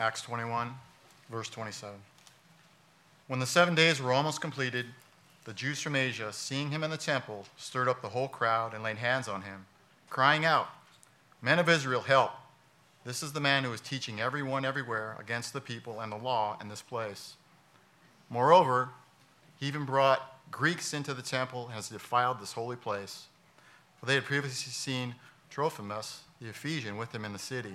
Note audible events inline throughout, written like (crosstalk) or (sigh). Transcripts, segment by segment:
Acts 21, verse 27. When the seven days were almost completed, the Jews from Asia, seeing him in the temple, stirred up the whole crowd and laid hands on him, crying out, Men of Israel, help! This is the man who is teaching everyone everywhere against the people and the law in this place. Moreover, he even brought Greeks into the temple and has defiled this holy place. For they had previously seen Trophimus, the Ephesian, with him in the city,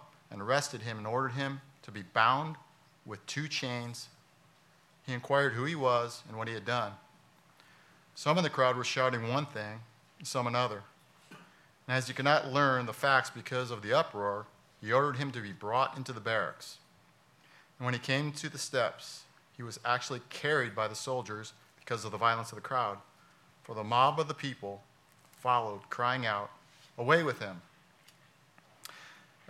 and arrested him and ordered him to be bound with two chains. He inquired who he was and what he had done. Some in the crowd were shouting one thing, and some another. And as he could not learn the facts because of the uproar, he ordered him to be brought into the barracks. And when he came to the steps, he was actually carried by the soldiers because of the violence of the crowd. For the mob of the people followed, crying out, Away with him!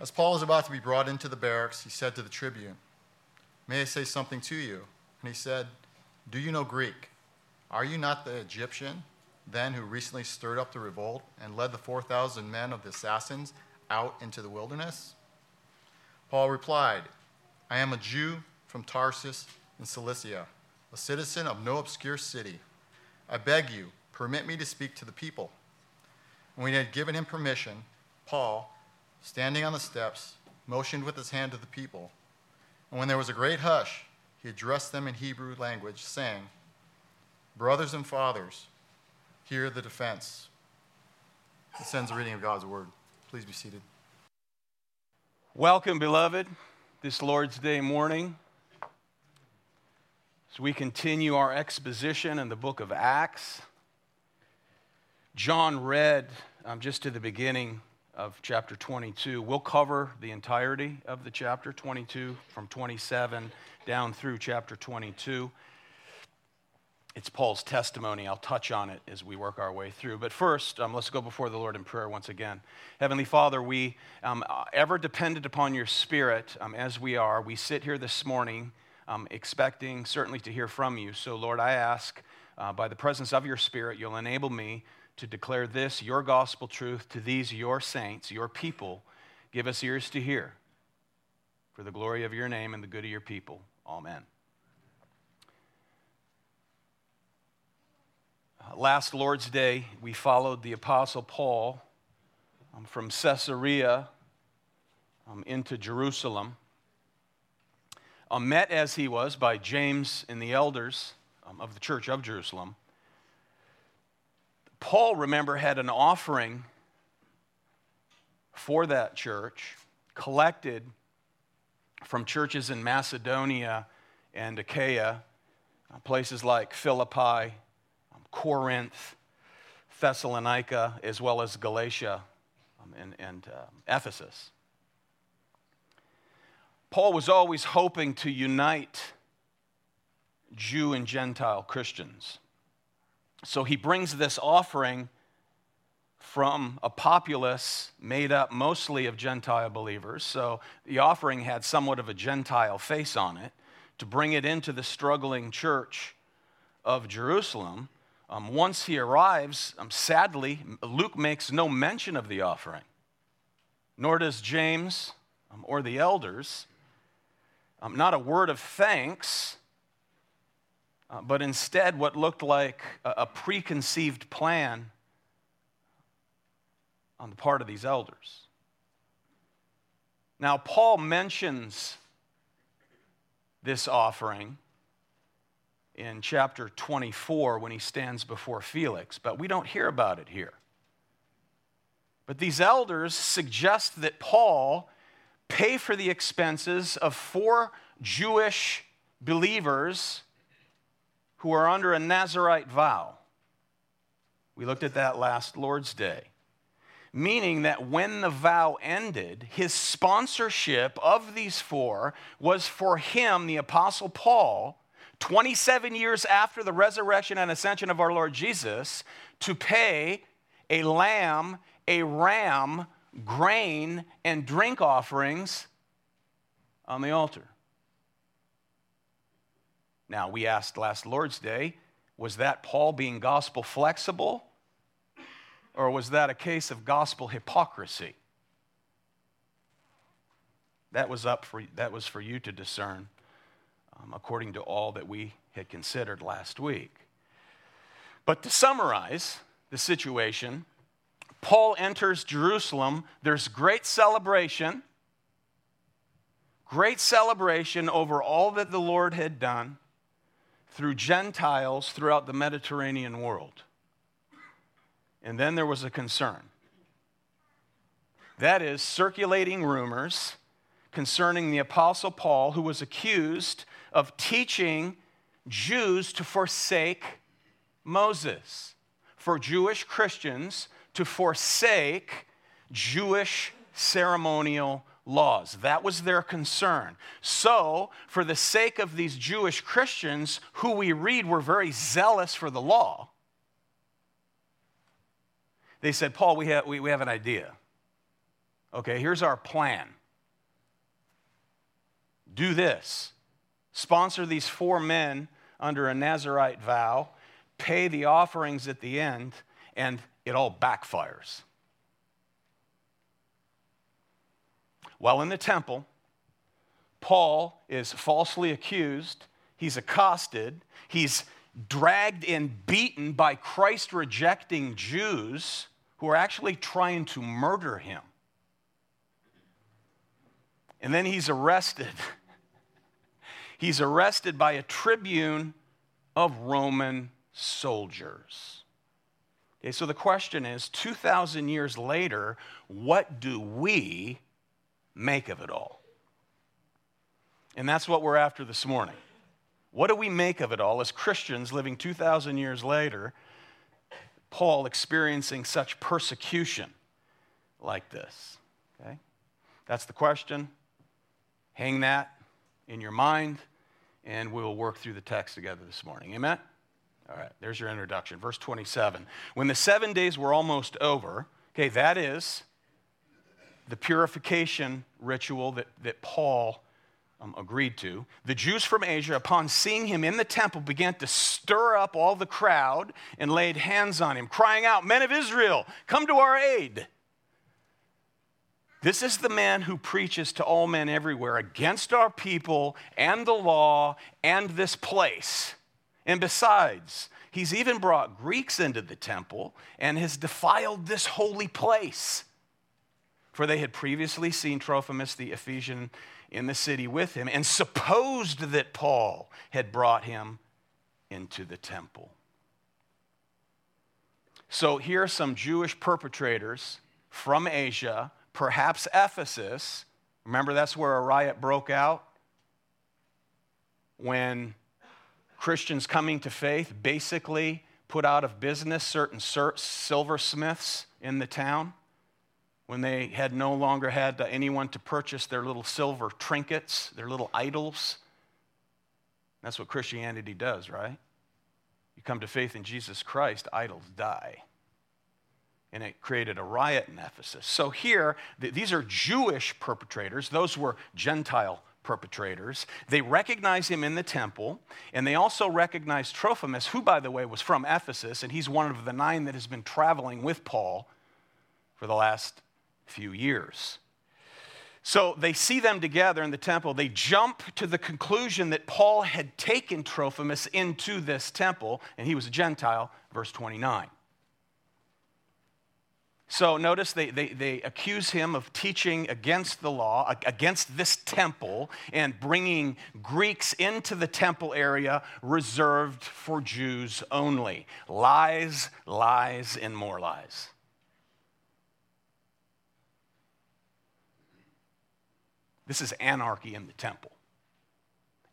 As Paul was about to be brought into the barracks, he said to the tribune, May I say something to you? And he said, Do you know Greek? Are you not the Egyptian then who recently stirred up the revolt and led the 4,000 men of the assassins out into the wilderness? Paul replied, I am a Jew from Tarsus in Cilicia, a citizen of no obscure city. I beg you, permit me to speak to the people. And when he had given him permission, Paul, standing on the steps, motioned with his hand to the people. And when there was a great hush, he addressed them in Hebrew language, saying, Brothers and fathers, hear the defense. This sends the reading of God's word. Please be seated. Welcome, beloved, this Lord's Day morning. As we continue our exposition in the book of Acts, John read um, just to the beginning of chapter 22. We'll cover the entirety of the chapter 22 from 27 down through chapter 22. It's Paul's testimony. I'll touch on it as we work our way through. But first, um, let's go before the Lord in prayer once again. Heavenly Father, we, um, ever dependent upon your Spirit um, as we are, we sit here this morning um, expecting certainly to hear from you. So, Lord, I ask uh, by the presence of your Spirit, you'll enable me to declare this, your gospel truth, to these, your saints, your people. Give us ears to hear for the glory of your name and the good of your people. Amen. Uh, last Lord's Day, we followed the Apostle Paul um, from Caesarea um, into Jerusalem um, met as he was by James and the elders um, of the church of Jerusalem. Paul, remember, had an offering for that church collected from churches in Macedonia and Achaia, uh, places like Philippi, um, Corinth, Thessalonica, as well as Galatia um, and, and uh, Ephesus. Paul was always hoping to unite Jew and Gentile Christians. So he brings this offering from a populace made up mostly of Gentile believers. So the offering had somewhat of a Gentile face on it to bring it into the struggling church of Jerusalem. Um, once he arrives, um, sadly, Luke makes no mention of the offering, nor does James um, or the elders um, not a word of thanks, uh, but instead what looked like a, a preconceived plan on the part of these elders. Now, Paul mentions this offering in chapter 24 when he stands before Felix, but we don't hear about it here. But these elders suggest that Paul pay for the expenses of four Jewish believers who are under a Nazarite vow. We looked at that last Lord's Day. meaning that when the vow ended, his sponsorship of these four was for him, the Apostle Paul, 27 years after the resurrection and ascension of our Lord Jesus, to pay a lamb, a ram, grain, and drink offerings on the altar. Now, we asked last Lord's Day, was that Paul being gospel flexible? Or was that a case of gospel hypocrisy? That was up for, that was for you to discern um, according to all that we had considered last week. But to summarize the situation, Paul enters Jerusalem. There's great celebration, great celebration over all that the Lord had done through Gentiles throughout the Mediterranean world. And then there was a concern. That is, circulating rumors concerning the Apostle Paul, who was accused of teaching Jews to forsake Moses, for Jewish Christians to forsake Jewish ceremonial laws. That was their concern. So, for the sake of these Jewish Christians who we read were very zealous for the law, they said, Paul, we have, we, we have an idea. Okay, here's our plan do this sponsor these four men under a Nazarite vow, pay the offerings at the end, and it all backfires. While in the temple, Paul is falsely accused, he's accosted, he's dragged and beaten by Christ rejecting Jews who are actually trying to murder him. And then he's arrested. (laughs) he's arrested by a tribune of Roman soldiers. Okay, so the question is 2,000 years later, what do we make of it all? And that's what we're after this morning. What do we make of it all as Christians living 2,000 years later Paul experiencing such persecution like this? Okay? That's the question. Hang that in your mind, and we'll work through the text together this morning. Amen? All right, there's your introduction. Verse 27. When the seven days were almost over, okay, that is the purification ritual that, that Paul um, agreed to, the Jews from Asia, upon seeing him in the temple, began to stir up all the crowd and laid hands on him, crying out, Men of Israel, come to our aid. This is the man who preaches to all men everywhere against our people and the law and this place. And besides, he's even brought Greeks into the temple and has defiled this holy place. For they had previously seen Trophimus the Ephesian in the city with him and supposed that Paul had brought him into the temple. So here are some Jewish perpetrators from Asia, perhaps Ephesus. Remember, that's where a riot broke out when Christians coming to faith basically put out of business certain silversmiths in the town when they had no longer had anyone to purchase their little silver trinkets, their little idols. That's what Christianity does, right? You come to faith in Jesus Christ, idols die. And it created a riot in Ephesus. So here, these are Jewish perpetrators, those were Gentile perpetrators. They recognize him in the temple, and they also recognize Trophimus, who, by the way, was from Ephesus, and he's one of the nine that has been traveling with Paul for the last few years. So they see them together in the temple. They jump to the conclusion that Paul had taken Trophimus into this temple, and he was a Gentile, verse 29. So notice they, they, they accuse him of teaching against the law, against this temple, and bringing Greeks into the temple area reserved for Jews only. Lies, lies, and more lies. This is anarchy in the temple.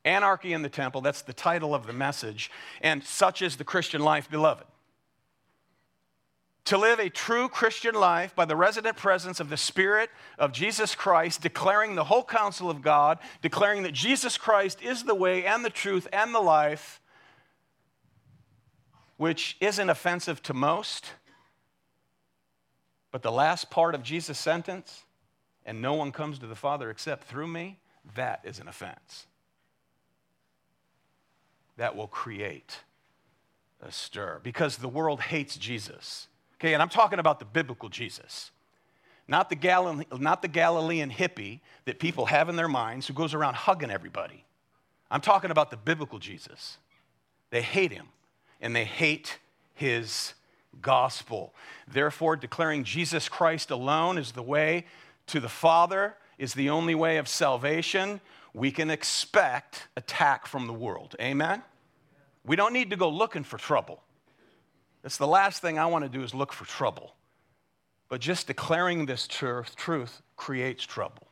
Anarchy in the temple, that's the title of the message, and such is the Christian life, beloved. to live a true Christian life by the resident presence of the Spirit of Jesus Christ, declaring the whole counsel of God, declaring that Jesus Christ is the way and the truth and the life, which isn't offensive to most. But the last part of Jesus' sentence, and no one comes to the Father except through me, that is an offense. That will create a stir because the world hates Jesus. Okay, and I'm talking about the biblical Jesus. Not the, Gal- not the Galilean hippie that people have in their minds who goes around hugging everybody. I'm talking about the biblical Jesus. They hate him and they hate his gospel. Therefore, declaring Jesus Christ alone is the way to the Father, is the only way of salvation, we can expect attack from the world. Amen? We don't need to go looking for trouble. That's the last thing I want to do is look for trouble. But just declaring this truth, truth creates trouble.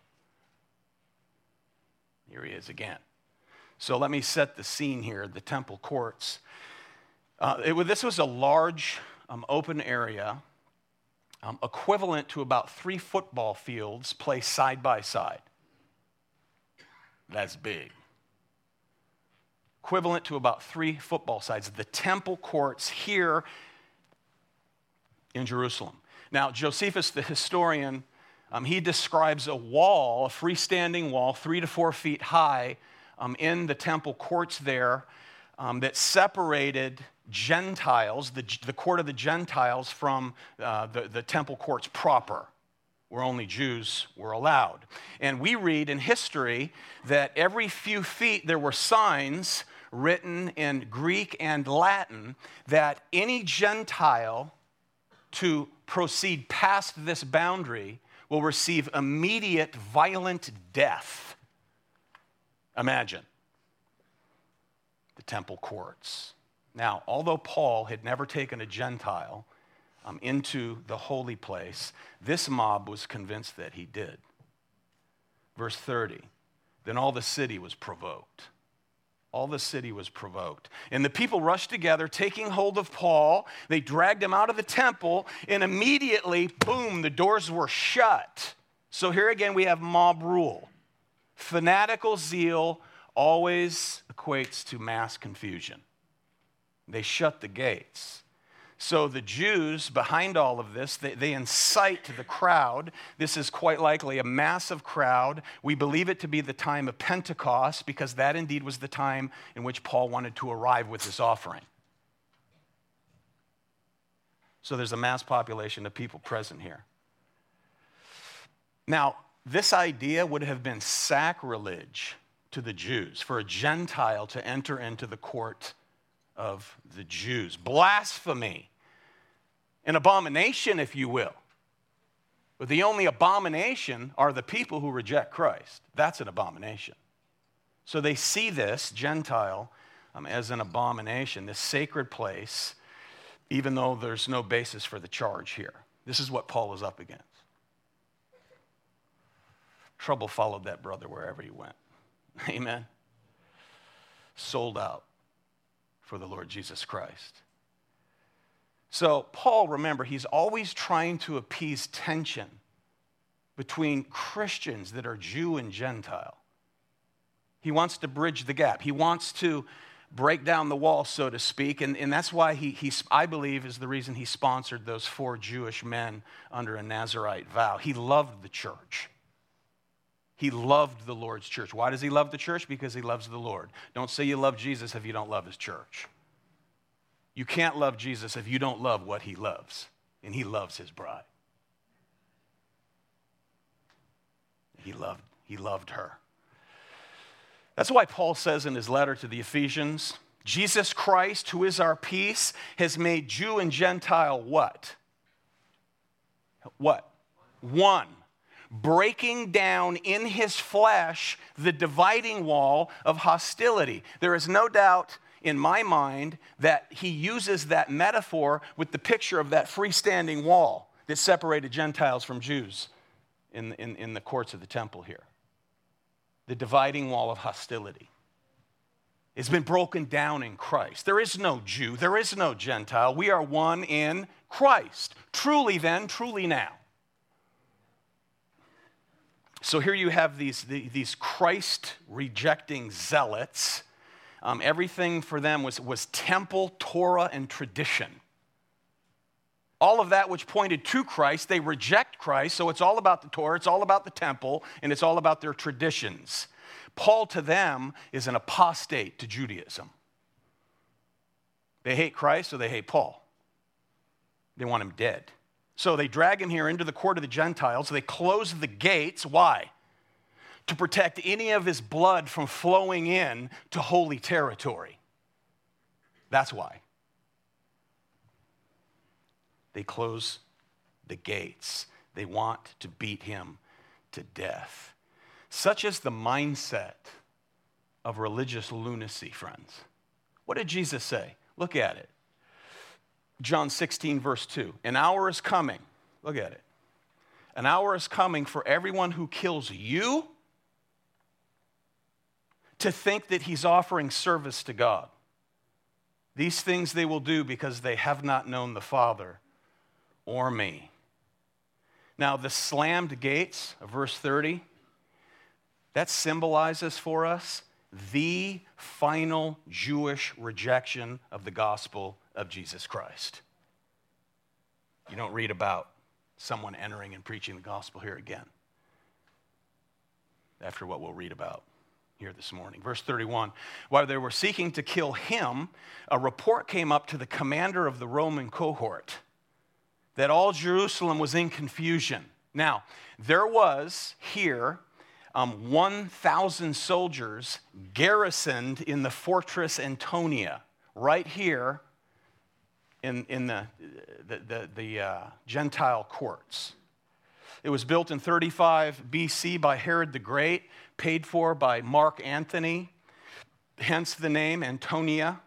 Here he is again. So let me set the scene here the temple courts. Uh, it, this was a large um, open area, um, equivalent to about three football fields placed side by side. That's big equivalent to about three football sides, the temple courts here in Jerusalem. Now, Josephus, the historian, um, he describes a wall, a freestanding wall, three to four feet high, um, in the temple courts there um, that separated Gentiles, the, the court of the Gentiles, from uh, the, the temple courts proper where only Jews were allowed. And we read in history that every few feet there were signs written in Greek and Latin that any Gentile to proceed past this boundary will receive immediate violent death. Imagine the temple courts. Now, although Paul had never taken a Gentile um, into the holy place, this mob was convinced that he did. Verse 30 Then all the city was provoked all the city was provoked. And the people rushed together, taking hold of Paul. They dragged him out of the temple, and immediately, boom, the doors were shut. So here again, we have mob rule. Fanatical zeal always equates to mass confusion. They shut the gates. So the Jews behind all of this, they, they, incite the crowd. This is quite likely a massive crowd. We believe it to be the time of Pentecost because that indeed was the time in which Paul wanted to arrive with this offering. So there's a mass population of people present here. Now, this idea would have been sacrilege to the Jews for a Gentile to enter into the court of the Jews. Blasphemy, an abomination, if you will. But the only abomination are the people who reject Christ. That's an abomination. So they see this, Gentile, um, as an abomination, this sacred place, even though there's no basis for the charge here. This is what Paul is up against. Trouble followed that brother wherever he went. (laughs) Amen. Sold out for the Lord Jesus Christ. So, Paul, remember, he's always trying to appease tension between Christians that are Jew and Gentile. He wants to bridge the gap. He wants to break down the wall, so to speak. And, and that's why he, he, I believe, is the reason he sponsored those four Jewish men under a Nazarite vow. He loved the church. He loved the Lord's church. Why does he love the church? Because he loves the Lord. Don't say you love Jesus if you don't love his church. You can't love Jesus if you don't love what he loves, and he loves his bride. He loved, he loved her. That's why Paul says in his letter to the Ephesians Jesus Christ, who is our peace, has made Jew and Gentile what? What? One breaking down in his flesh the dividing wall of hostility. There is no doubt in my mind that he uses that metaphor with the picture of that freestanding wall that separated Gentiles from Jews in, in, in the courts of the temple here. The dividing wall of hostility. has been broken down in Christ. There is no Jew, there is no Gentile. We are one in Christ. Truly, then, truly now. So here you have these, these Christ rejecting zealots. Um, everything for them was, was temple, Torah, and tradition. All of that which pointed to Christ, they reject Christ, so it's all about the Torah, it's all about the temple, and it's all about their traditions. Paul to them is an apostate to Judaism. They hate Christ so they hate Paul. They want him dead. So they drag him here into the court of the Gentiles. They close the gates. Why? To protect any of his blood from flowing in to holy territory. That's why. They close the gates. They want to beat him to death. Such is the mindset of religious lunacy, friends. What did Jesus say? Look at it. John 16, verse 2. An hour is coming. Look at it. An hour is coming for everyone who kills you to think that he's offering service to God. These things they will do because they have not known the Father or me. Now, the slammed gates of verse 30 that symbolizes for us the final Jewish rejection of the gospel of Jesus Christ. You don't read about someone entering and preaching the gospel here again after what we'll read about here this morning. Verse 31 While they were seeking to kill him, a report came up to the commander of the Roman cohort that all Jerusalem was in confusion. Now, there was here um, 1,000 soldiers garrisoned in the fortress Antonia, right here in, in the, the, the, the uh, Gentile courts. It was built in 35 BC by Herod the Great, paid for by Mark Antony, hence the name Antonia,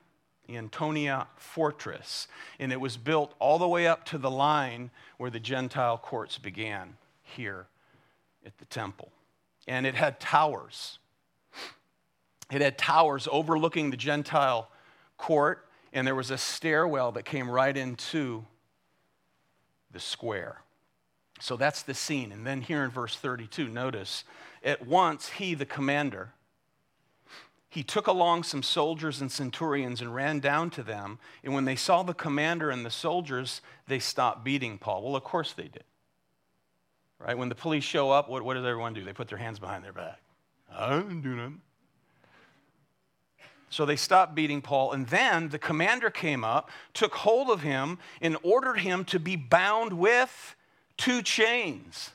the Antonia Fortress. And it was built all the way up to the line where the Gentile courts began, here at the temple and it had towers. It had towers overlooking the Gentile court, and there was a stairwell that came right into the square. So that's the scene. And then here in verse 32, notice at once he, the commander, he took along some soldiers and centurions and ran down to them. And when they saw the commander and the soldiers, they stopped beating Paul. Well, of course they did. Right? When the police show up, what, what does everyone do? They put their hands behind their back. I didn't do nothing. So they stopped beating Paul. And then the commander came up, took hold of him, and ordered him to be bound with two chains.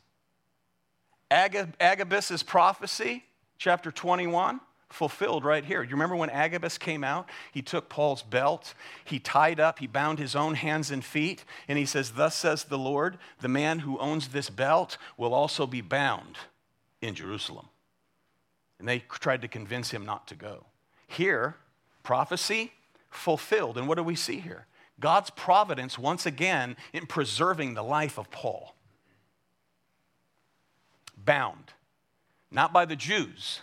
Agab- Agabus' prophecy, chapter 21 fulfilled right here. You remember when Agabus came out? He took Paul's belt, he tied up, he bound his own hands and feet, and he says, Thus says the Lord, the man who owns this belt will also be bound in Jerusalem. And they tried to convince him not to go. Here, prophecy fulfilled. And what do we see here? God's providence once again in preserving the life of Paul. Bound, not by the Jews,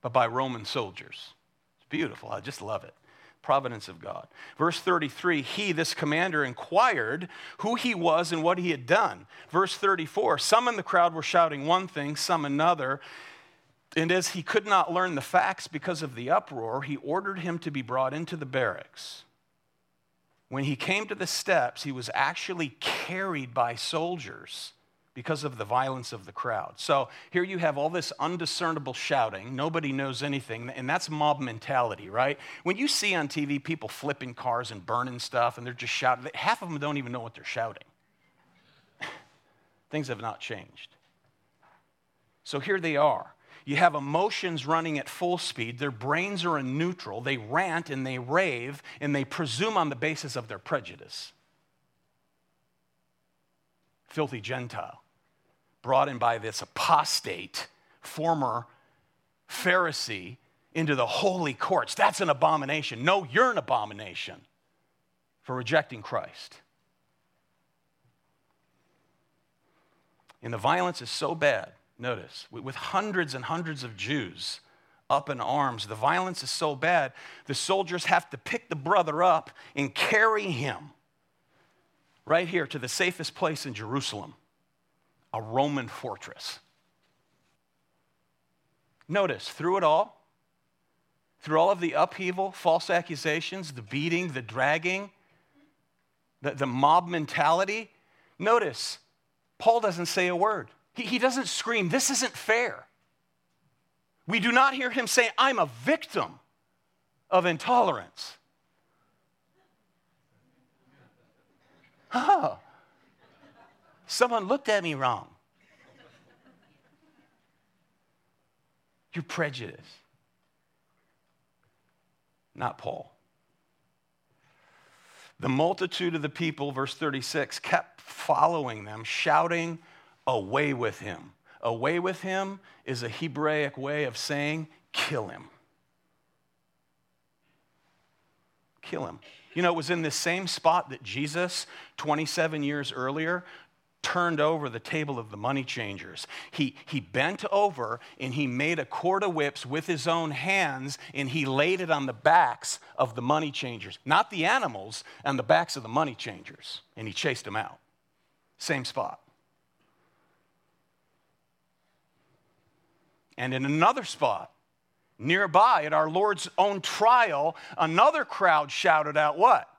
but by Roman soldiers. It's beautiful. I just love it. Providence of God. Verse 33 He, this commander, inquired who he was and what he had done. Verse 34 Some in the crowd were shouting one thing, some another. And as he could not learn the facts because of the uproar, he ordered him to be brought into the barracks. When he came to the steps, he was actually carried by soldiers because of the violence of the crowd. So here you have all this undiscernible shouting. Nobody knows anything. And that's mob mentality, right? When you see on TV people flipping cars and burning stuff and they're just shouting, half of them don't even know what they're shouting. (laughs) Things have not changed. So here they are. You have emotions running at full speed. Their brains are in neutral. They rant and they rave and they presume on the basis of their prejudice. Filthy Gentile brought in by this apostate, former Pharisee into the holy courts. That's an abomination. No, you're an abomination for rejecting Christ. And the violence is so bad, notice, with hundreds and hundreds of Jews up in arms. The violence is so bad, the soldiers have to pick the brother up and carry him right here to the safest place in Jerusalem, a Roman fortress. Notice, through it all, through all of the upheaval, false accusations, the beating, the dragging, the, the mob mentality, notice, Paul doesn't say a word. He, he doesn't scream, This isn't fair. We do not hear him say, I'm a victim of intolerance. Oh, someone looked at me wrong. You're prejudiced. Not Paul. The multitude of the people, verse 36, kept following them, shouting, Away with him. Away with him is a Hebraic way of saying, kill him. Kill him. You know, it was in this same spot that Jesus, 27 years earlier, turned over the table of the money changers. He, he bent over and he made a cord of whips with his own hands and he laid it on the backs of the money changers, not the animals, on the backs of the money changers. And he chased them out. Same spot. And in another spot, nearby at our Lord's own trial, another crowd shouted out, What?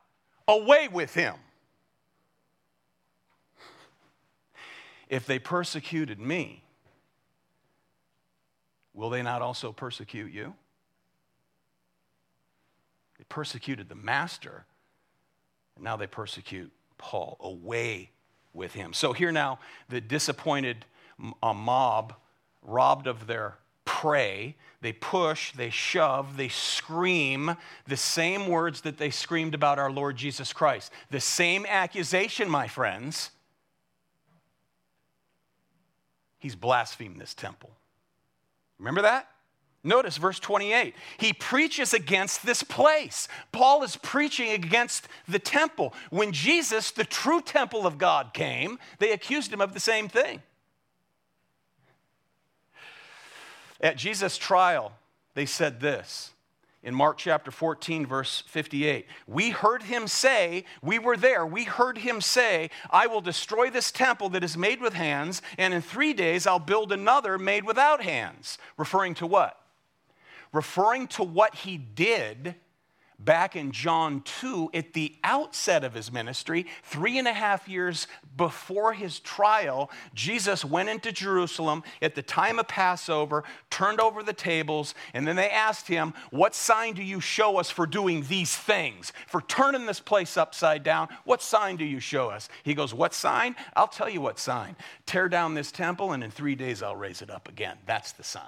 Away with him. If they persecuted me, will they not also persecute you? They persecuted the master, and now they persecute Paul. Away with him. So here now, the disappointed uh, mob robbed of their prey. They push, they shove, they scream the same words that they screamed about our Lord Jesus Christ. The same accusation, my friends. He's blasphemed this temple. Remember that? Notice verse 28. He preaches against this place. Paul is preaching against the temple. When Jesus, the true temple of God, came, they accused him of the same thing. At Jesus' trial, they said this in Mark chapter 14, verse 58. We heard him say, we were there, we heard him say, I will destroy this temple that is made with hands, and in three days I'll build another made without hands. Referring to what? Referring to what he did back in John 2 at the outset of his ministry, three and a half years before his trial, Jesus went into Jerusalem at the time of Passover, turned over the tables, and then they asked him, What sign do you show us for doing these things? For turning this place upside down, what sign do you show us? He goes, What sign? I'll tell you what sign. Tear down this temple, and in three days I'll raise it up again. That's the sign.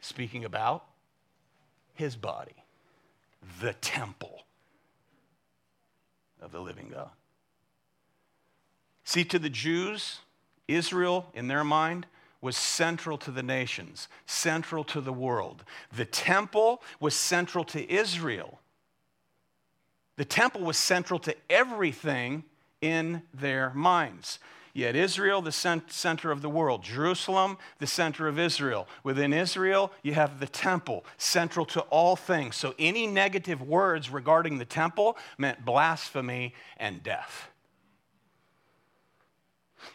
Speaking about his body, the temple of the living God. See, to the Jews, Israel, in their mind, was central to the nations, central to the world. The temple was central to Israel. The temple was central to everything in their minds. Yet Israel, the center of the world. Jerusalem, the center of Israel. Within Israel, you have the temple, central to all things. So any negative words regarding the temple meant blasphemy and death.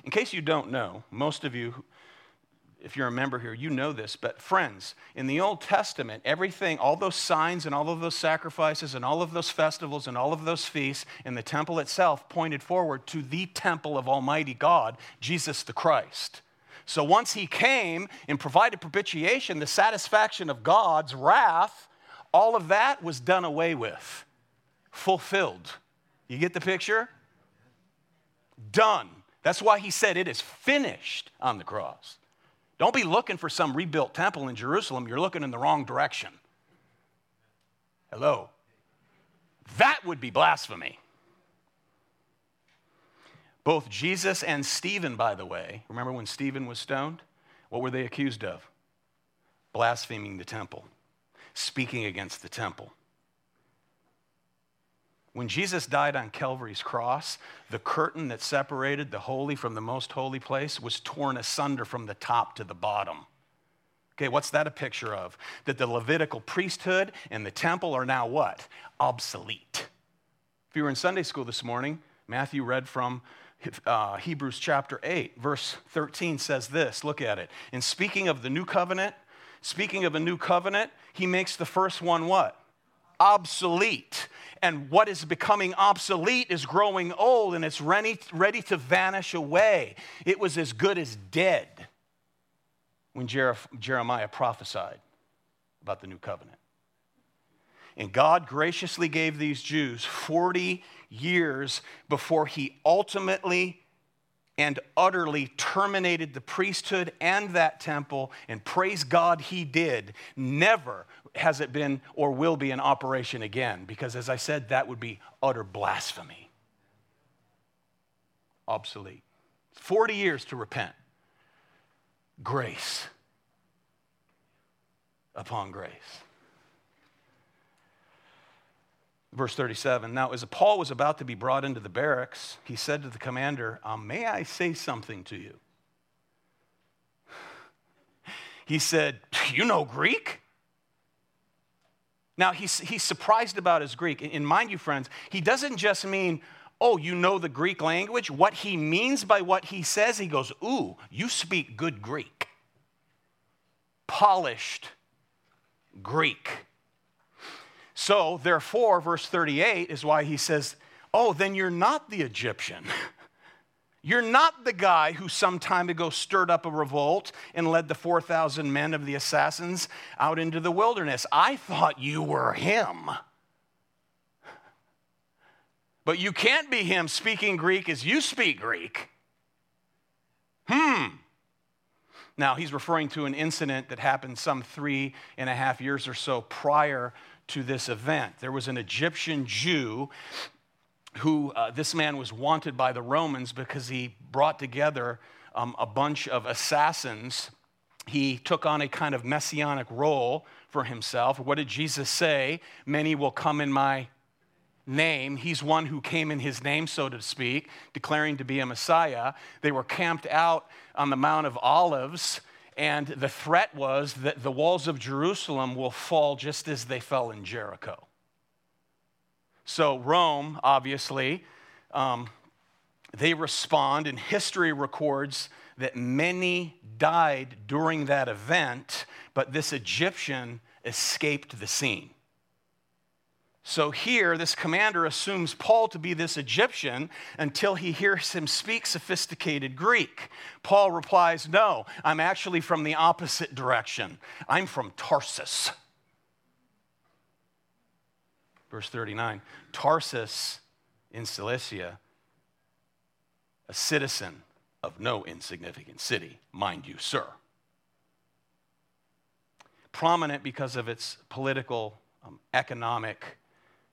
In case you don't know, most of you if you're a member here, you know this, but friends, in the Old Testament, everything, all those signs and all of those sacrifices and all of those festivals and all of those feasts in the temple itself pointed forward to the temple of Almighty God, Jesus the Christ. So once he came and provided propitiation, the satisfaction of God's wrath, all of that was done away with, fulfilled. You get the picture? Done. That's why he said it is finished on the cross. Don't be looking for some rebuilt temple in Jerusalem. You're looking in the wrong direction. Hello. That would be blasphemy. Both Jesus and Stephen, by the way, remember when Stephen was stoned? What were they accused of? Blaspheming the temple, speaking against the temple. When Jesus died on Calvary's cross, the curtain that separated the holy from the most holy place was torn asunder from the top to the bottom. Okay, what's that a picture of? That the Levitical priesthood and the temple are now what? Obsolete. If you were in Sunday school this morning, Matthew read from uh, Hebrews chapter 8, verse 13 says this look at it. In speaking of the new covenant, speaking of a new covenant, he makes the first one what? Obsolete. And what is becoming obsolete is growing old and it's ready, ready to vanish away. It was as good as dead when Jeremiah prophesied about the new covenant. And God graciously gave these Jews 40 years before he ultimately and utterly terminated the priesthood and that temple, and praise God he did. Never has it been or will be in operation again, because as I said, that would be utter blasphemy. Obsolete. 40 years to repent. Grace upon grace. Verse 37 Now, as Paul was about to be brought into the barracks, he said to the commander, um, May I say something to you? (sighs) He said, You know Greek? Now, he's, he's surprised about his Greek. And mind you, friends, he doesn't just mean, Oh, you know the Greek language? What he means by what he says, he goes, Ooh, you speak good Greek. Polished Greek. So, therefore, verse 38 is why he says, Oh, then you're not the Egyptian. (laughs) You're not the guy who some time ago stirred up a revolt and led the 4,000 men of the assassins out into the wilderness. I thought you were him. (laughs) But you can't be him speaking Greek as you speak Greek. Hmm. Now, he's referring to an incident that happened some three and a half years or so prior to this event. There was an Egyptian Jew who, uh, this man was wanted by the Romans because he brought together um, a bunch of assassins. He took on a kind of messianic role for himself. What did Jesus say? Many will come in my name. He's one who came in his name, so to speak, declaring to be a Messiah. They were camped out on the Mount of Olives and the threat was that the walls of Jerusalem will fall just as they fell in Jericho. So, Rome, obviously, um, they respond, and history records that many died during that event, but this Egyptian escaped the scene. So here, this commander assumes Paul to be this Egyptian until he hears him speak sophisticated Greek. Paul replies, No, I'm actually from the opposite direction. I'm from Tarsus. Verse 39 Tarsus in Cilicia, a citizen of no insignificant city, mind you, sir. Prominent because of its political, um, economic,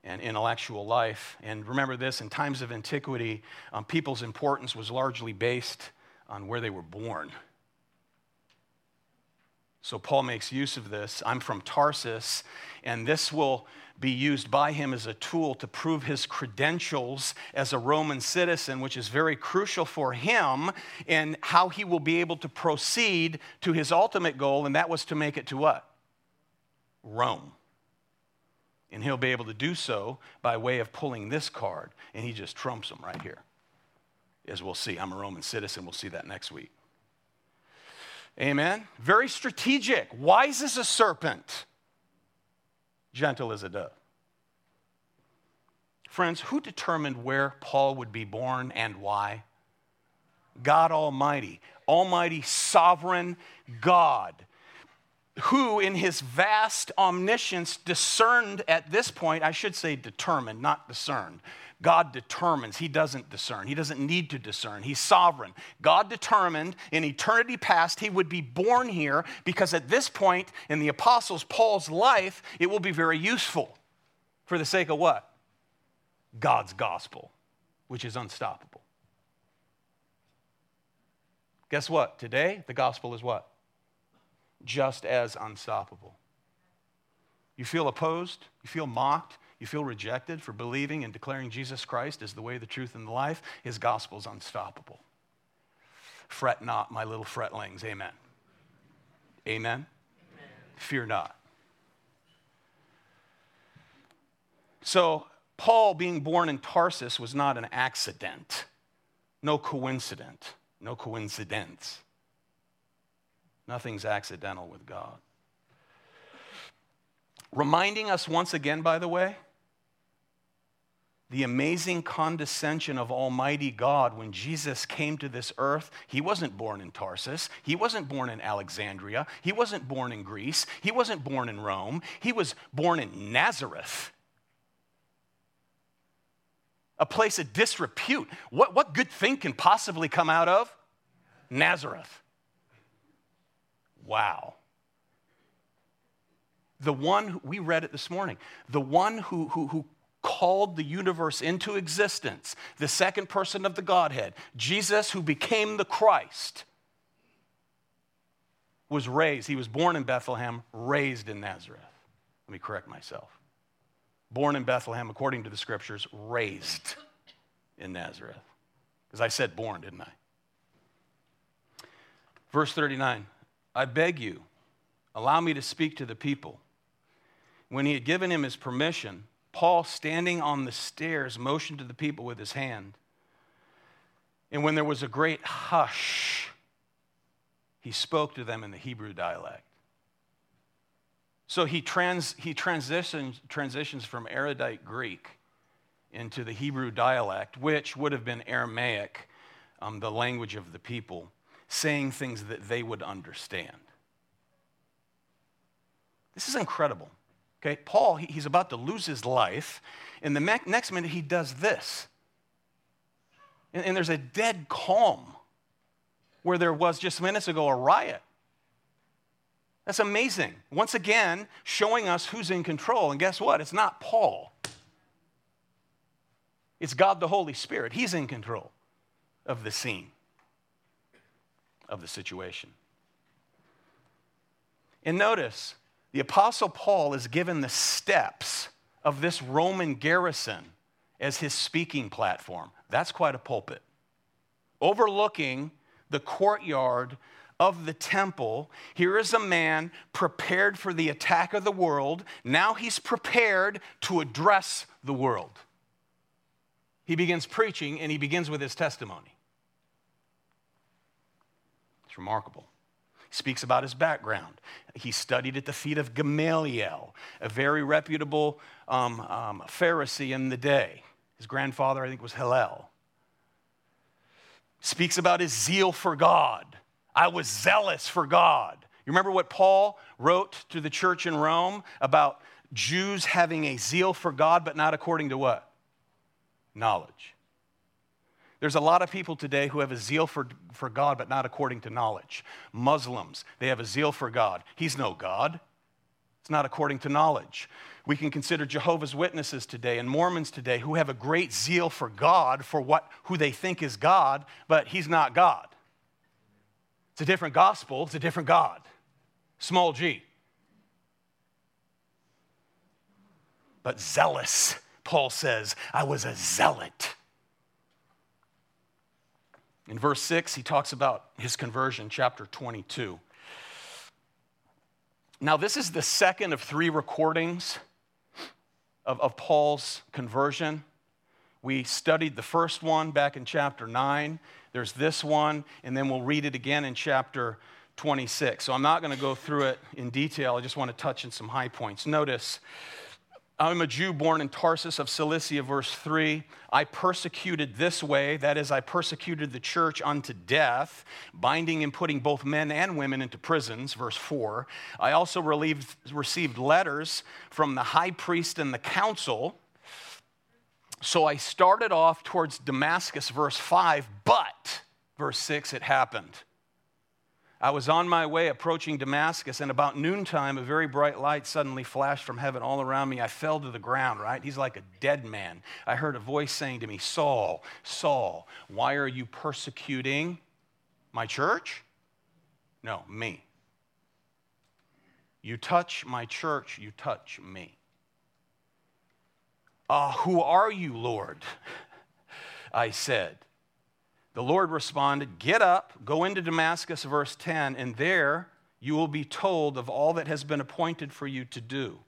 and intellectual life. And remember this in times of antiquity, um, people's importance was largely based on where they were born. So Paul makes use of this. I'm from Tarsus, and this will be used by him as a tool to prove his credentials as a Roman citizen, which is very crucial for him in how he will be able to proceed to his ultimate goal, and that was to make it to what? Rome. And he'll be able to do so by way of pulling this card, and he just trumps them right here. As we'll see, I'm a Roman citizen. We'll see that next week. Amen. Very strategic, wise as a serpent, gentle as a dove. Friends, who determined where Paul would be born and why? God Almighty, Almighty Sovereign God who, in his vast omniscience, discerned at this point, I should say determined, not discerned. God determines. He doesn't discern. He doesn't need to discern. He's sovereign. God determined in eternity past he would be born here because at this point in the Apostles Paul's life, it will be very useful. For the sake of what? God's gospel, which is unstoppable. Guess what? Today, the gospel is what? Just as unstoppable. You feel opposed, you feel mocked, you feel rejected for believing and declaring Jesus Christ as the way, the truth, and the life, his gospel is unstoppable. Fret not, my little fretlings. Amen. Amen. fear not. So, Paul being born in Tarsus was not an accident, no coincidence, no coincidence. Nothing's accidental with God. Reminding us once again, by the way, the amazing condescension of Almighty God when Jesus came to this earth. He wasn't born in Tarsus. He wasn't born in Alexandria. He wasn't born in Greece. He wasn't born in Rome. He was born in Nazareth, a place of disrepute. What, what good thing can possibly come out of Nazareth? Wow. The one, we read it this morning, the one who, who, who called the universe into existence, the second person of the Godhead, Jesus, who became the Christ, was raised. He was born in Bethlehem, raised in Nazareth. Let me correct myself. Born in Bethlehem, according to the scriptures, raised in Nazareth. Because I said born, didn't I? Verse 39 I beg you, allow me to speak to the people. When he had given him his permission, Paul, standing on the stairs, motioned to the people with his hand. And when there was a great hush, he spoke to them in the Hebrew dialect. So he, trans, he transitions, transitions from erudite Greek into the Hebrew dialect, which would have been Aramaic, um, the language of the people, saying things that they would understand. This is incredible. Okay, Paul, he's about to lose his life, and the next minute he does this. And, and there's a dead calm where there was just minutes ago a riot. That's amazing. Once again, showing us who's in control. And guess what? It's not Paul, it's God the Holy Spirit. He's in control of the scene, of the situation. And notice, the Apostle Paul is given the steps of this Roman garrison as his speaking platform. That's quite a pulpit. Overlooking the courtyard of the temple, here is a man prepared for the attack of the world. Now he's prepared to address the world. He begins preaching and he begins with his testimony. It's remarkable speaks about his background. He studied at the feet of Gamaliel, a very reputable um, um, Pharisee in the day. His grandfather, I think, was Hillel. Speaks about his zeal for God. I was zealous for God. You remember what Paul wrote to the church in Rome about Jews having a zeal for God, but not according to what? Knowledge. There's a lot of people today who have a zeal for, for God, but not according to knowledge. Muslims, they have a zeal for God. He's no God, it's not according to knowledge. We can consider Jehovah's Witnesses today and Mormons today who have a great zeal for God, for what, who they think is God, but He's not God. It's a different gospel, it's a different God. Small g. But zealous, Paul says, I was a zealot. In verse 6, he talks about his conversion, chapter 22. Now, this is the second of three recordings of, of Paul's conversion. We studied the first one back in chapter 9. There's this one, and then we'll read it again in chapter 26. So I'm not going to go through it in detail. I just want to touch on some high points. Notice I'm a Jew born in Tarsus of Cilicia, verse 3. I persecuted this way, that is, I persecuted the church unto death, binding and putting both men and women into prisons, verse 4. I also relieved, received letters from the high priest and the council. So I started off towards Damascus, verse 5, but, verse 6, it happened. I was on my way approaching Damascus, and about noontime, a very bright light suddenly flashed from heaven all around me. I fell to the ground, right? He's like a dead man. I heard a voice saying to me, Saul, Saul, why are you persecuting my church? No, me. You touch my church, you touch me. Ah, uh, who are you, Lord? (laughs) I said. The Lord responded, Get up, go into Damascus, verse 10, and there you will be told of all that has been appointed for you to do.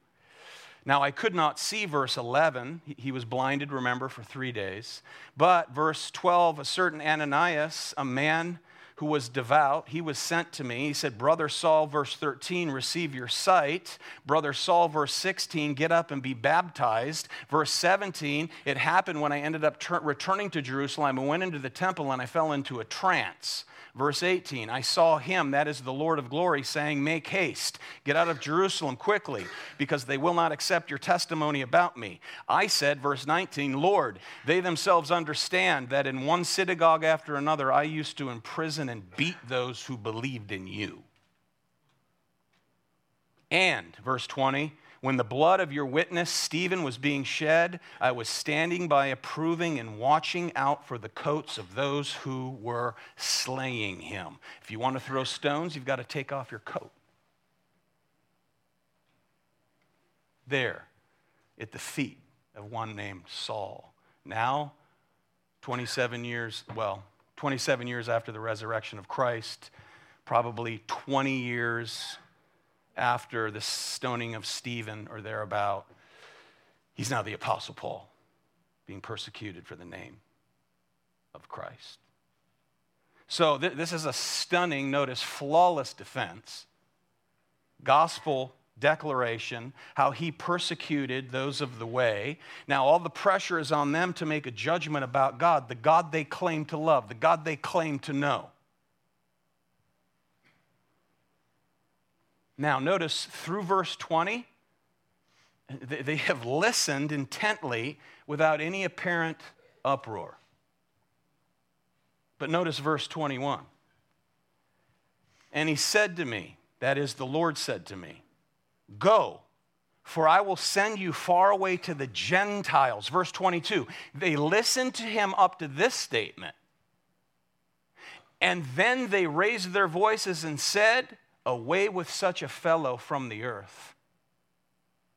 Now, I could not see verse 11. He was blinded, remember, for three days. But verse 12, a certain Ananias, a man who was devout, he was sent to me. He said, Brother Saul, verse 13, receive your sight. Brother Saul, verse 16, get up and be baptized. Verse 17, it happened when I ended up ter- returning to Jerusalem and went into the temple and I fell into a trance. Verse 18, I saw him, that is the Lord of glory, saying, Make haste, get out of Jerusalem quickly, because they will not accept your testimony about me. I said, verse 19, Lord, they themselves understand that in one synagogue after another I used to imprison and beat those who believed in you. And, verse 20, when the blood of your witness, Stephen, was being shed, I was standing by approving and watching out for the coats of those who were slaying him. If you want to throw stones, you've got to take off your coat. There, at the feet of one named Saul. Now, 27 years, well, 27 years after the resurrection of Christ, probably 20 years after the stoning of Stephen or thereabout, he's now the Apostle Paul, being persecuted for the name of Christ. So, th- this is a stunning, notice, flawless defense, gospel declaration, how he persecuted those of the way. Now, all the pressure is on them to make a judgment about God, the God they claim to love, the God they claim to know. Now, notice through verse 20, they have listened intently without any apparent uproar. But notice verse 21. And he said to me, that is, the Lord said to me, Go, for I will send you far away to the Gentiles. Verse 22. They listened to him up to this statement. And then they raised their voices and said, Away with such a fellow from the earth,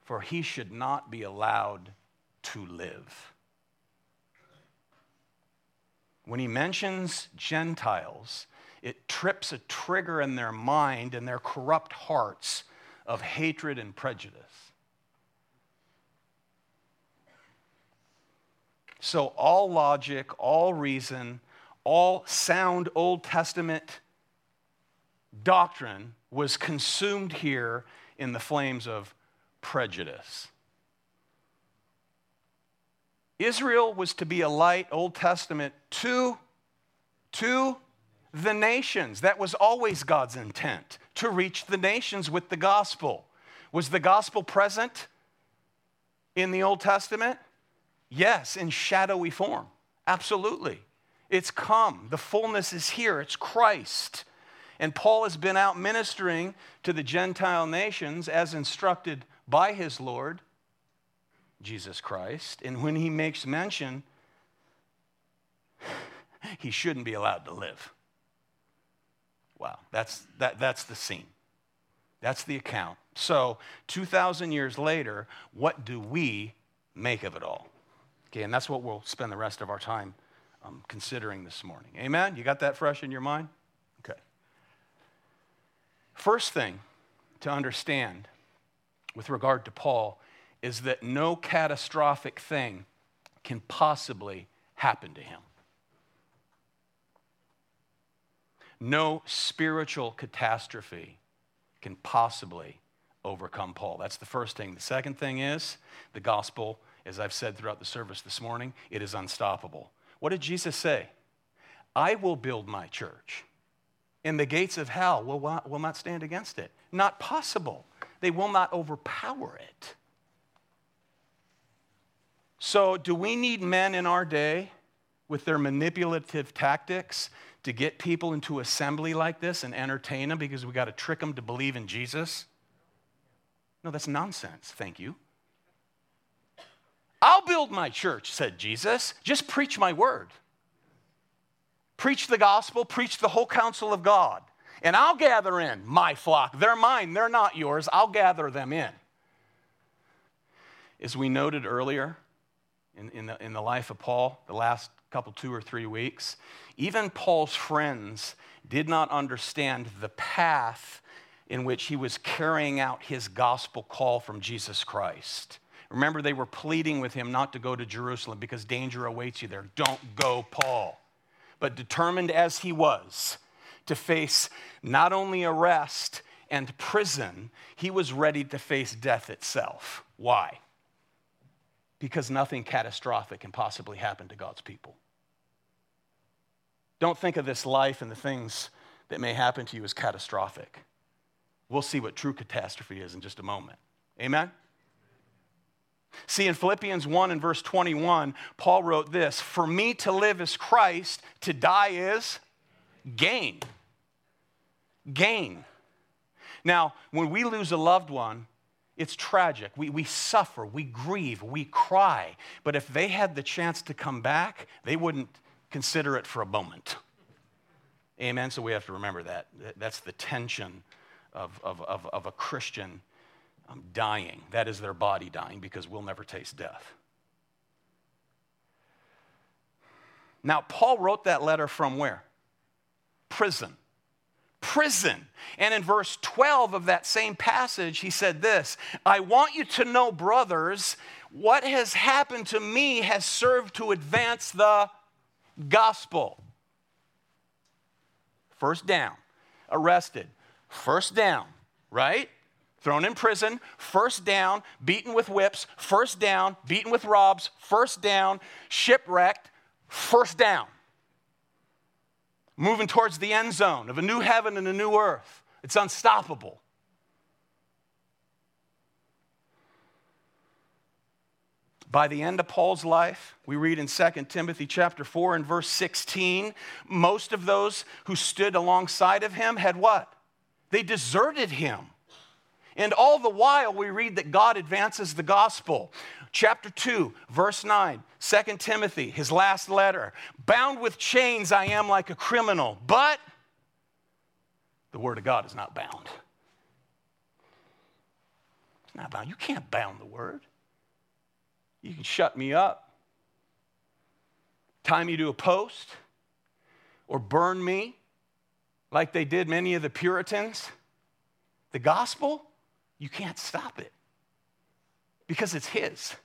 for he should not be allowed to live. When he mentions Gentiles, it trips a trigger in their mind and their corrupt hearts of hatred and prejudice. So, all logic, all reason, all sound Old Testament doctrine was consumed here in the flames of prejudice. Israel was to be a light, Old Testament, to, to the nations. That was always God's intent, to reach the nations with the gospel. Was the gospel present in the Old Testament? Yes, in shadowy form. Absolutely. It's come. The fullness is here. It's Christ. And Paul has been out ministering to the Gentile nations as instructed by his Lord, Jesus Christ. And when he makes mention, (sighs) he shouldn't be allowed to live. Wow, that's, that, that's the scene. That's the account. So, 2,000 years later, what do we make of it all? Okay, and that's what we'll spend the rest of our time um, considering this morning. Amen? You got that fresh in your mind? First thing to understand with regard to Paul is that no catastrophic thing can possibly happen to him. No spiritual catastrophe can possibly overcome Paul. That's the first thing. The second thing is the gospel, as I've said throughout the service this morning, it is unstoppable. What did Jesus say? I will build my church and the gates of hell will, will not stand against it. Not possible. They will not overpower it. So, do we need men in our day with their manipulative tactics to get people into assembly like this and entertain them because we got to trick them to believe in Jesus? No, that's nonsense. Thank you. I'll build my church, said Jesus. Just preach my word. Preach the gospel, preach the whole counsel of God. And I'll gather in my flock. They're mine, they're not yours. I'll gather them in. As we noted earlier in, in, the, in the life of Paul, the last couple, two or three weeks, even Paul's friends did not understand the path in which he was carrying out his gospel call from Jesus Christ. Remember, they were pleading with him not to go to Jerusalem because danger awaits you there. Don't go, Paul. But determined as he was to face not only arrest and prison, he was ready to face death itself. Why? Because nothing catastrophic can possibly happen to God's people. Don't think of this life and the things that may happen to you as catastrophic. We'll see what true catastrophe is in just a moment. Amen? See, in Philippians 1 and verse 21, Paul wrote this For me to live is Christ, to die is gain. Gain. Now, when we lose a loved one, it's tragic. We, we suffer, we grieve, we cry. But if they had the chance to come back, they wouldn't consider it for a moment. Amen? So we have to remember that. That's the tension of, of, of, of a Christian um, dying. That is their body dying because we'll never taste death. Now, Paul wrote that letter from where? Prison. Prison. And in verse 12 of that same passage, he said this I want you to know, brothers, what has happened to me has served to advance the gospel. First down, arrested. First down, right? Thrown in prison, first down, beaten with whips, first down, beaten with robs, first down, shipwrecked, first down. Moving towards the end zone of a new heaven and a new earth. It's unstoppable. By the end of Paul's life, we read in 2 Timothy chapter 4 and verse 16, most of those who stood alongside of him had what? They deserted him. And all the while, we read that God advances the gospel. Chapter 2, verse 9, 2 Timothy, his last letter. Bound with chains, I am like a criminal, but the word of God is not bound. It's not bound. You can't bound the word. You can shut me up, tie me to a post, or burn me like they did many of the Puritans. The gospel, you can't stop it because it's His.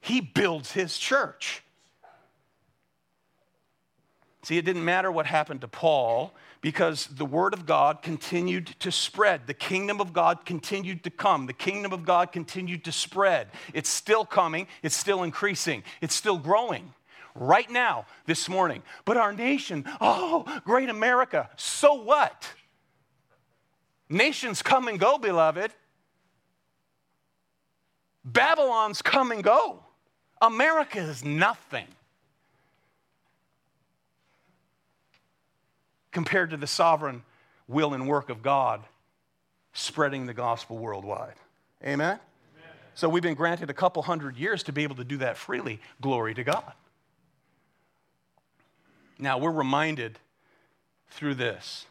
He builds His church. See, it didn't matter what happened to Paul because the word of God continued to spread. The kingdom of God continued to come. The kingdom of God continued to spread. It's still coming, it's still increasing, it's still growing. Right now, this morning. But our nation, oh, great America, so what? Nations come and go, beloved. Babylon's come and go. America is nothing compared to the sovereign will and work of God spreading the gospel worldwide. Amen? Amen? So we've been granted a couple hundred years to be able to do that freely. Glory to God. Now we're reminded through this,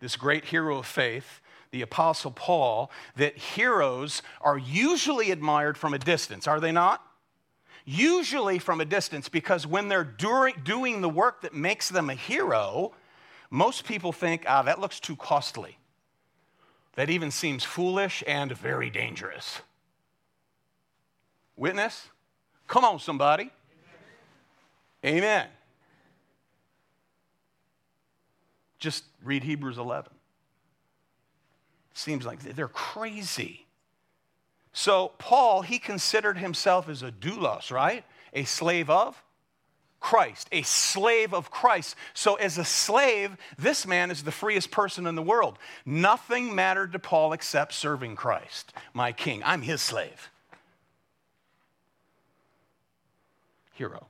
this great hero of faith the Apostle Paul, that heroes are usually admired from a distance, are they not? Usually from a distance, because when they're doing the work that makes them a hero, most people think, ah, that looks too costly. That even seems foolish and very dangerous. Witness? Come on, somebody. Amen. Amen. Just read Hebrews 11 seems like they're crazy. So, Paul, he considered himself as a doulos, right? A slave of Christ, a slave of Christ. So, as a slave, this man is the freest person in the world. Nothing mattered to Paul except serving Christ, my king. I'm his slave. Hero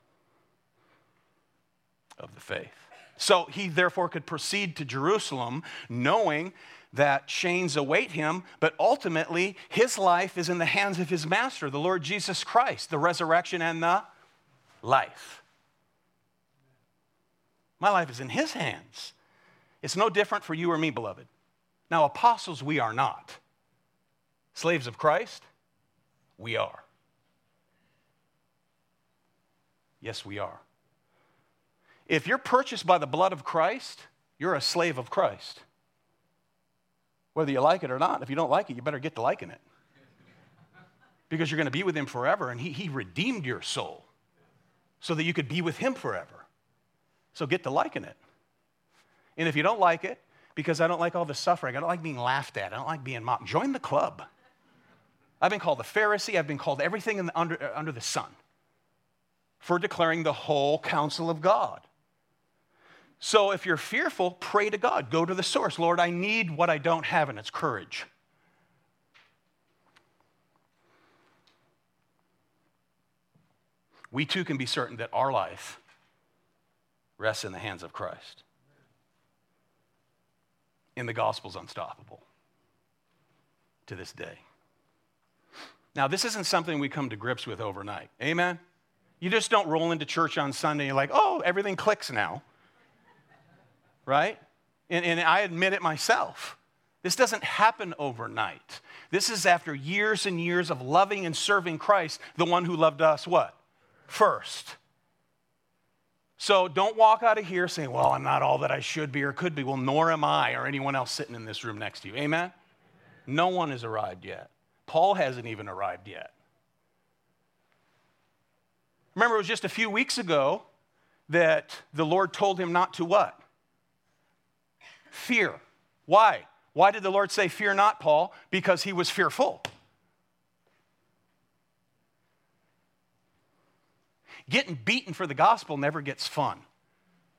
of the faith. So, he therefore could proceed to Jerusalem knowing that chains await him, but ultimately his life is in the hands of his master, the Lord Jesus Christ, the resurrection and the life. My life is in his hands. It's no different for you or me, beloved. Now, apostles, we are not. Slaves of Christ, we are. Yes, we are. If you're purchased by the blood of Christ, you're a slave of Christ. Whether you like it or not. If you don't like it, you better get to liking it. Because you're going to be with him forever, and he, he redeemed your soul so that you could be with him forever. So get to liking it. And if you don't like it, because I don't like all the suffering, I don't like being laughed at, I don't like being mocked, join the club. I've been called a Pharisee, I've been called everything the, under, under the sun for declaring the whole counsel of God. So if you're fearful, pray to God. Go to the source. Lord, I need what I don't have, and it's courage. We too can be certain that our life rests in the hands of Christ. And the gospel's unstoppable to this day. Now, this isn't something we come to grips with overnight. Amen? You just don't roll into church on Sunday and you're like, oh, everything clicks now right? And, and I admit it myself. This doesn't happen overnight. This is after years and years of loving and serving Christ, the one who loved us what? First. So don't walk out of here saying, well, I'm not all that I should be or could be. Well, nor am I or anyone else sitting in this room next to you. Amen? No one has arrived yet. Paul hasn't even arrived yet. Remember, it was just a few weeks ago that the Lord told him not to what? Fear. Why? Why did the Lord say, Fear not, Paul? Because he was fearful. Getting beaten for the gospel never gets fun,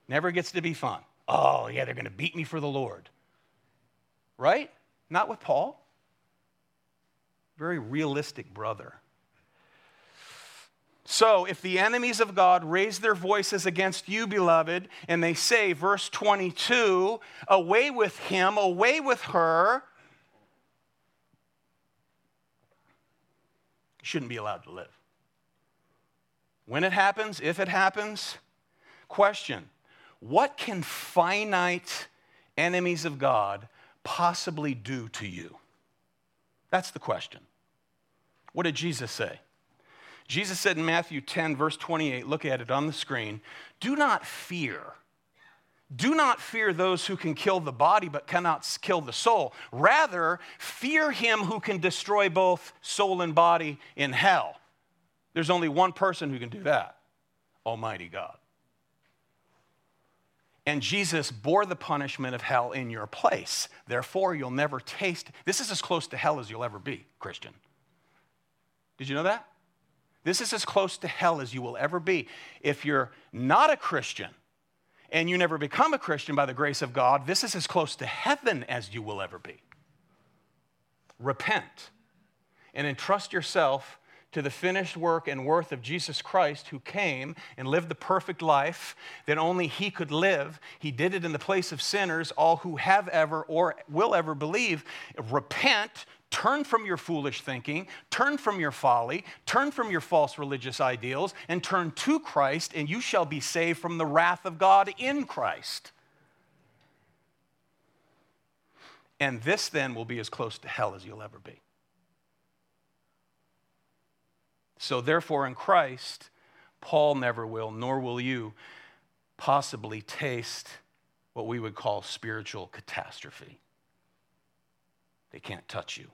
never gets to be fun. Oh, yeah, they're going to beat me for the Lord. Right? Not with Paul. Very realistic brother. So, if the enemies of God raise their voices against you, beloved, and they say, verse 22, away with him, away with her, you shouldn't be allowed to live. When it happens, if it happens, question what can finite enemies of God possibly do to you? That's the question. What did Jesus say? Jesus said in Matthew 10, verse 28, look at it on the screen do not fear. Do not fear those who can kill the body but cannot kill the soul. Rather, fear him who can destroy both soul and body in hell. There's only one person who can do that Almighty God. And Jesus bore the punishment of hell in your place. Therefore, you'll never taste. This is as close to hell as you'll ever be, Christian. Did you know that? This is as close to hell as you will ever be. If you're not a Christian and you never become a Christian by the grace of God, this is as close to heaven as you will ever be. Repent and entrust yourself to the finished work and worth of Jesus Christ, who came and lived the perfect life that only He could live. He did it in the place of sinners, all who have ever or will ever believe. Repent, Turn from your foolish thinking, turn from your folly, turn from your false religious ideals, and turn to Christ, and you shall be saved from the wrath of God in Christ. And this then will be as close to hell as you'll ever be. So, therefore, in Christ, Paul never will, nor will you possibly taste what we would call spiritual catastrophe. They can't touch you.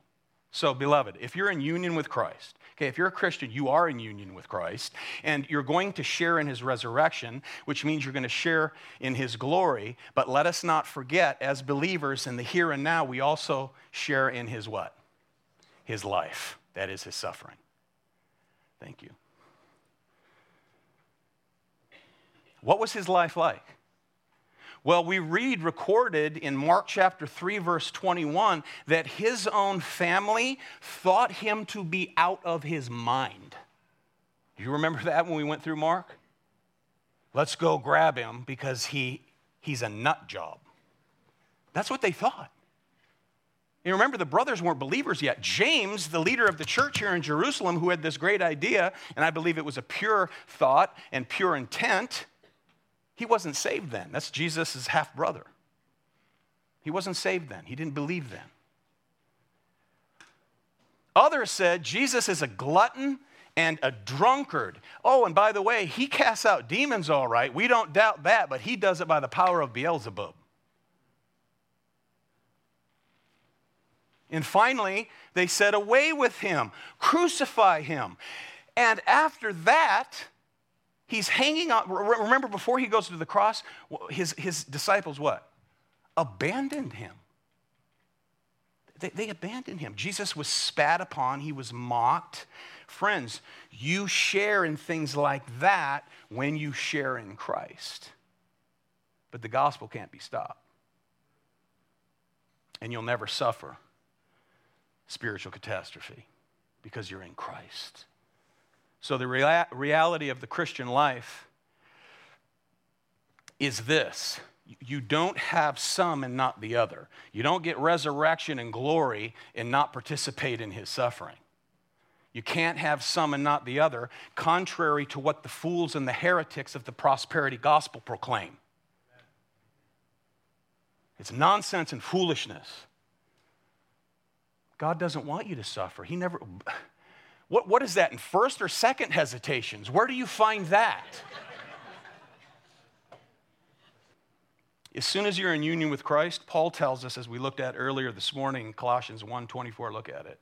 So, beloved, if you're in union with Christ, okay, if you're a Christian, you are in union with Christ, and you're going to share in his resurrection, which means you're going to share in his glory. But let us not forget, as believers in the here and now, we also share in his what? His life. That is his suffering. Thank you. What was his life like? Well, we read recorded in Mark chapter 3, verse 21, that his own family thought him to be out of his mind. You remember that when we went through Mark? Let's go grab him because he, he's a nut job. That's what they thought. You remember, the brothers weren't believers yet. James, the leader of the church here in Jerusalem, who had this great idea, and I believe it was a pure thought and pure intent, he wasn't saved then. That's Jesus' half brother. He wasn't saved then. He didn't believe then. Others said Jesus is a glutton and a drunkard. Oh, and by the way, he casts out demons all right. We don't doubt that, but he does it by the power of Beelzebub. And finally, they said, Away with him, crucify him. And after that, he's hanging on. Remember, before he goes to the cross, his, his disciples what? Abandoned him. They, they abandoned him. Jesus was spat upon, he was mocked. Friends, you share in things like that when you share in Christ. But the gospel can't be stopped. And you'll never suffer spiritual catastrophe because you're in Christ. So, the rea- reality of the Christian life is this you don't have some and not the other. You don't get resurrection and glory and not participate in his suffering. You can't have some and not the other, contrary to what the fools and the heretics of the prosperity gospel proclaim. It's nonsense and foolishness. God doesn't want you to suffer. He never. What, what is that in first or second hesitations? Where do you find that? as soon as you're in union with Christ, Paul tells us, as we looked at earlier this morning, Colossians 1 24, look at it.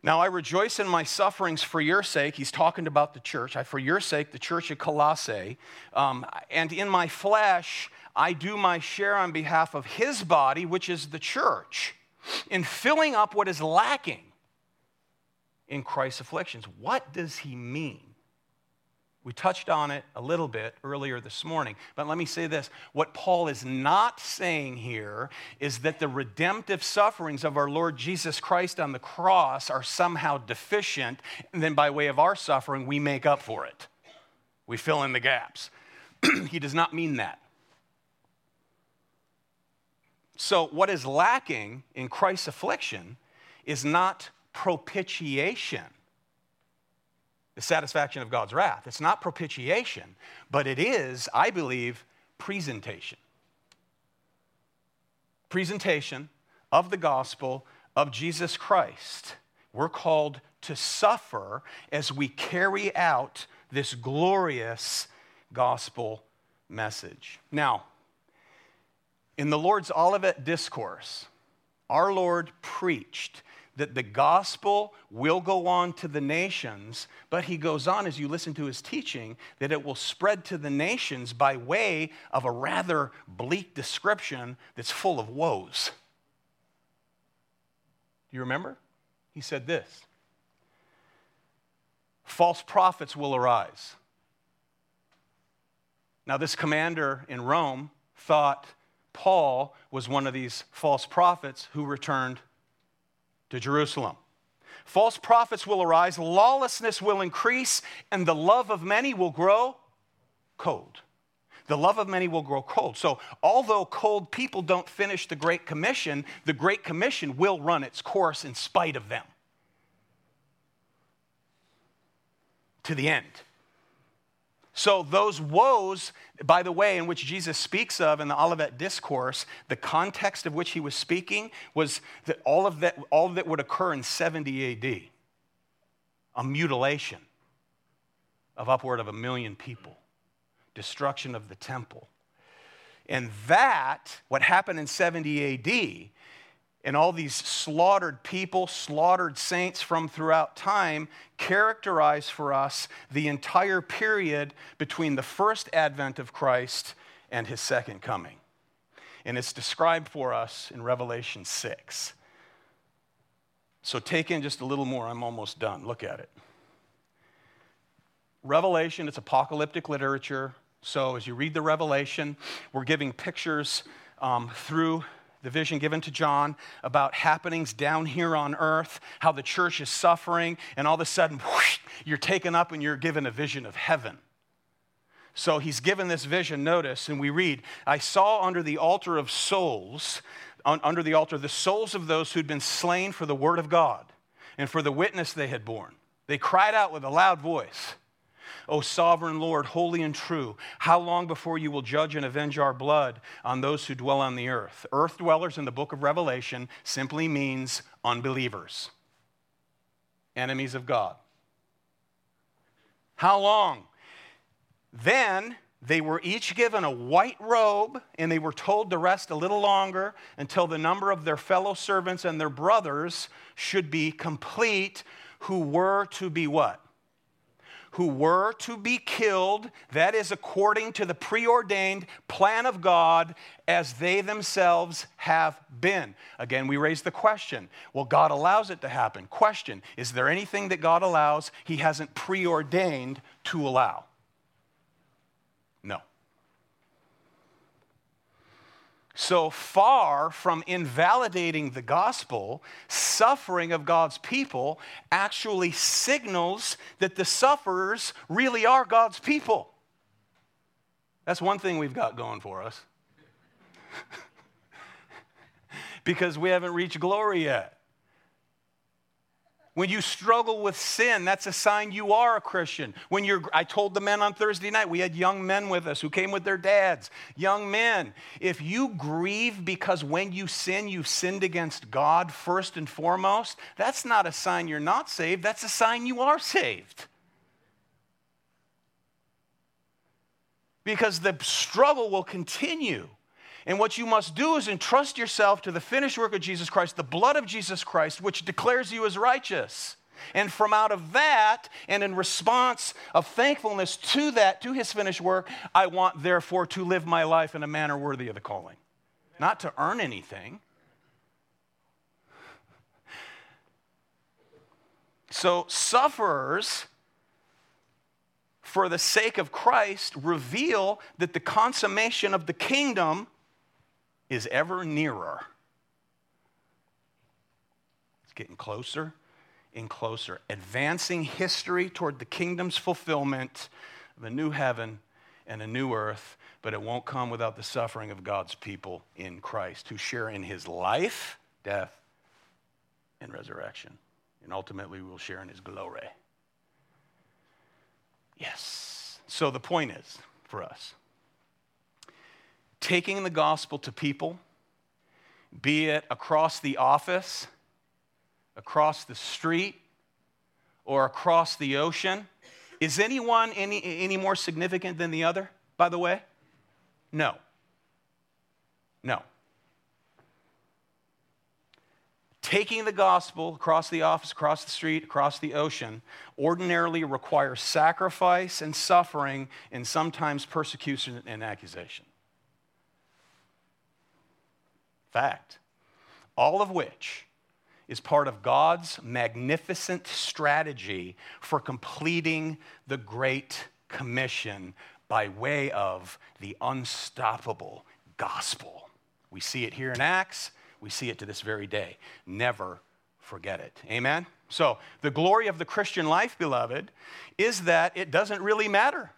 Now I rejoice in my sufferings for your sake. He's talking about the church. I, for your sake, the church of Colossae. Um, and in my flesh, I do my share on behalf of his body, which is the church, in filling up what is lacking in Christ's afflictions. What does he mean? We touched on it a little bit earlier this morning, but let me say this. What Paul is not saying here is that the redemptive sufferings of our Lord Jesus Christ on the cross are somehow deficient, and then by way of our suffering, we make up for it. We fill in the gaps. (clears throat) he does not mean that. So, what is lacking in Christ's affliction is not propitiation the satisfaction of God's wrath. It's not propitiation, but it is, I believe, presentation. Presentation of the gospel of Jesus Christ. We're called to suffer as we carry out this glorious gospel message. Now, in the Lord's Olivet Discourse, our Lord preached that the gospel will go on to the nations, but he goes on as you listen to his teaching that it will spread to the nations by way of a rather bleak description that's full of woes. Do you remember? He said this False prophets will arise. Now, this commander in Rome thought Paul was one of these false prophets who returned to Jerusalem. False prophets will arise, lawlessness will increase, and the love of many will grow cold. The love of many will grow cold. So, although cold people don't finish the Great Commission, the Great Commission will run its course in spite of them to the end. So, those woes, by the way, in which Jesus speaks of in the Olivet Discourse, the context of which he was speaking was that all of that, all of that would occur in 70 AD a mutilation of upward of a million people, destruction of the temple. And that, what happened in 70 AD, and all these slaughtered people, slaughtered saints from throughout time characterize for us the entire period between the first advent of Christ and his second coming. And it's described for us in Revelation 6. So take in just a little more. I'm almost done. Look at it. Revelation, it's apocalyptic literature. So as you read the Revelation, we're giving pictures um, through the vision given to John about happenings down here on earth, how the church is suffering, and all of a sudden, whoosh, you're taken up and you're given a vision of heaven. So he's given this vision, notice, and we read, I saw under the altar of souls, under the altar, the souls of those who'd been slain for the word of God and for the witness they had borne. They cried out with a loud voice. O sovereign Lord, holy and true, how long before you will judge and avenge our blood on those who dwell on the earth? Earth dwellers in the book of Revelation simply means unbelievers, enemies of God. How long? Then They were each given a white robe, and they were told to rest a little longer until the number of their fellow servants and their brothers should be complete, who were to be what? Who were to be killed, that is according to the preordained plan of God, as they themselves have been. Again, we raise the question well, God allows it to happen. Question Is there anything that God allows He hasn't preordained to allow? No. So far from invalidating the gospel, suffering of God's people actually signals that the sufferers really are God's people. That's one thing we've got going for us. (laughs) because we haven't reached glory yet. When you struggle with sin, that's a sign you are a Christian. When you're, I told the men on Thursday night, we had young men with us who came with their dads. Young men, if you grieve because when you sin, you've sinned against God first and foremost, that's not a sign you're not saved, that's a sign you are saved. Because the struggle will continue. And what you must do is entrust yourself to the finished work of Jesus Christ, the blood of Jesus Christ, which declares you as righteous. And from out of that, and in response of thankfulness to that, to his finished work, I want therefore to live my life in a manner worthy of the calling. Not to earn anything. So, sufferers, for the sake of Christ, reveal that the consummation of the kingdom is ever nearer. It's getting closer and closer, advancing history toward the kingdom's fulfillment of a new heaven and a new earth, but it won't come without the suffering of God's people in Christ who share in his life, death, and resurrection. And ultimately, we will share in his glory. Yes. So the point is for us taking the gospel to people, be it across the office, across the street, or across the ocean. Is anyone any, any more significant than the other, by the way? No. No. Taking the gospel across the office, across the street, across the ocean ordinarily requires sacrifice and suffering and sometimes persecution and accusation fact, all of which is part of God's magnificent strategy for completing the Great Commission by way of the unstoppable gospel. We see it here in Acts, we see it to this very day. Never forget it. Amen? So, the glory of the Christian life, beloved, is that it doesn't really matter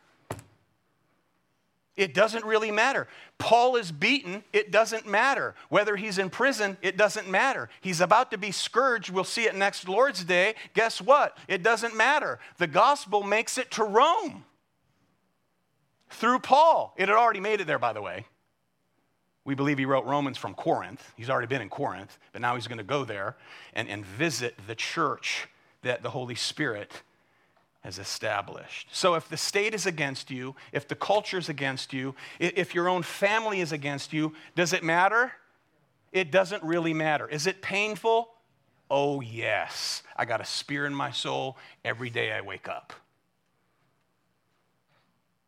it doesn't really matter. Paul is beaten, it doesn't matter. Whether he's in prison, it doesn't matter. He's about to be scourged, we'll see it next Lord's Day. Guess what? It doesn't matter. The gospel makes it to Rome through Paul. It had already made it there, by the way. We believe he wrote Romans from Corinth. He's already been in Corinth, but now he's going to go there and, and visit the church that the Holy Spirit has established. So if the state is against you, if the culture is against you, if your own family is against you, does it matter? It doesn't really matter. Is it painful? Oh, yes. I got a spear in my soul every day I wake up.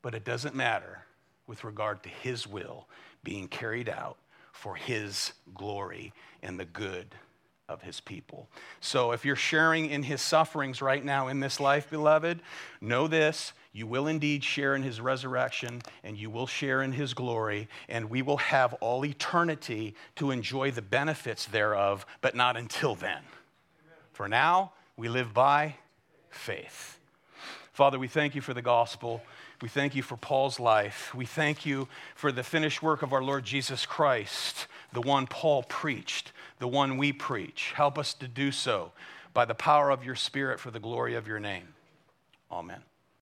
But it doesn't matter with regard to His will being carried out for His glory and the good of his people. So if you're sharing in his sufferings right now in this life, beloved, know this. You will indeed share in his resurrection and you will share in his glory, and we will have all eternity to enjoy the benefits thereof, but not until then. Amen. For now, we live by faith. Father, we thank you for the gospel. We thank you for Paul's life. We thank you for the finished work of our Lord Jesus Christ, the one Paul preached the one we preach. Help us to do so by the power of your Spirit for the glory of your name. Amen.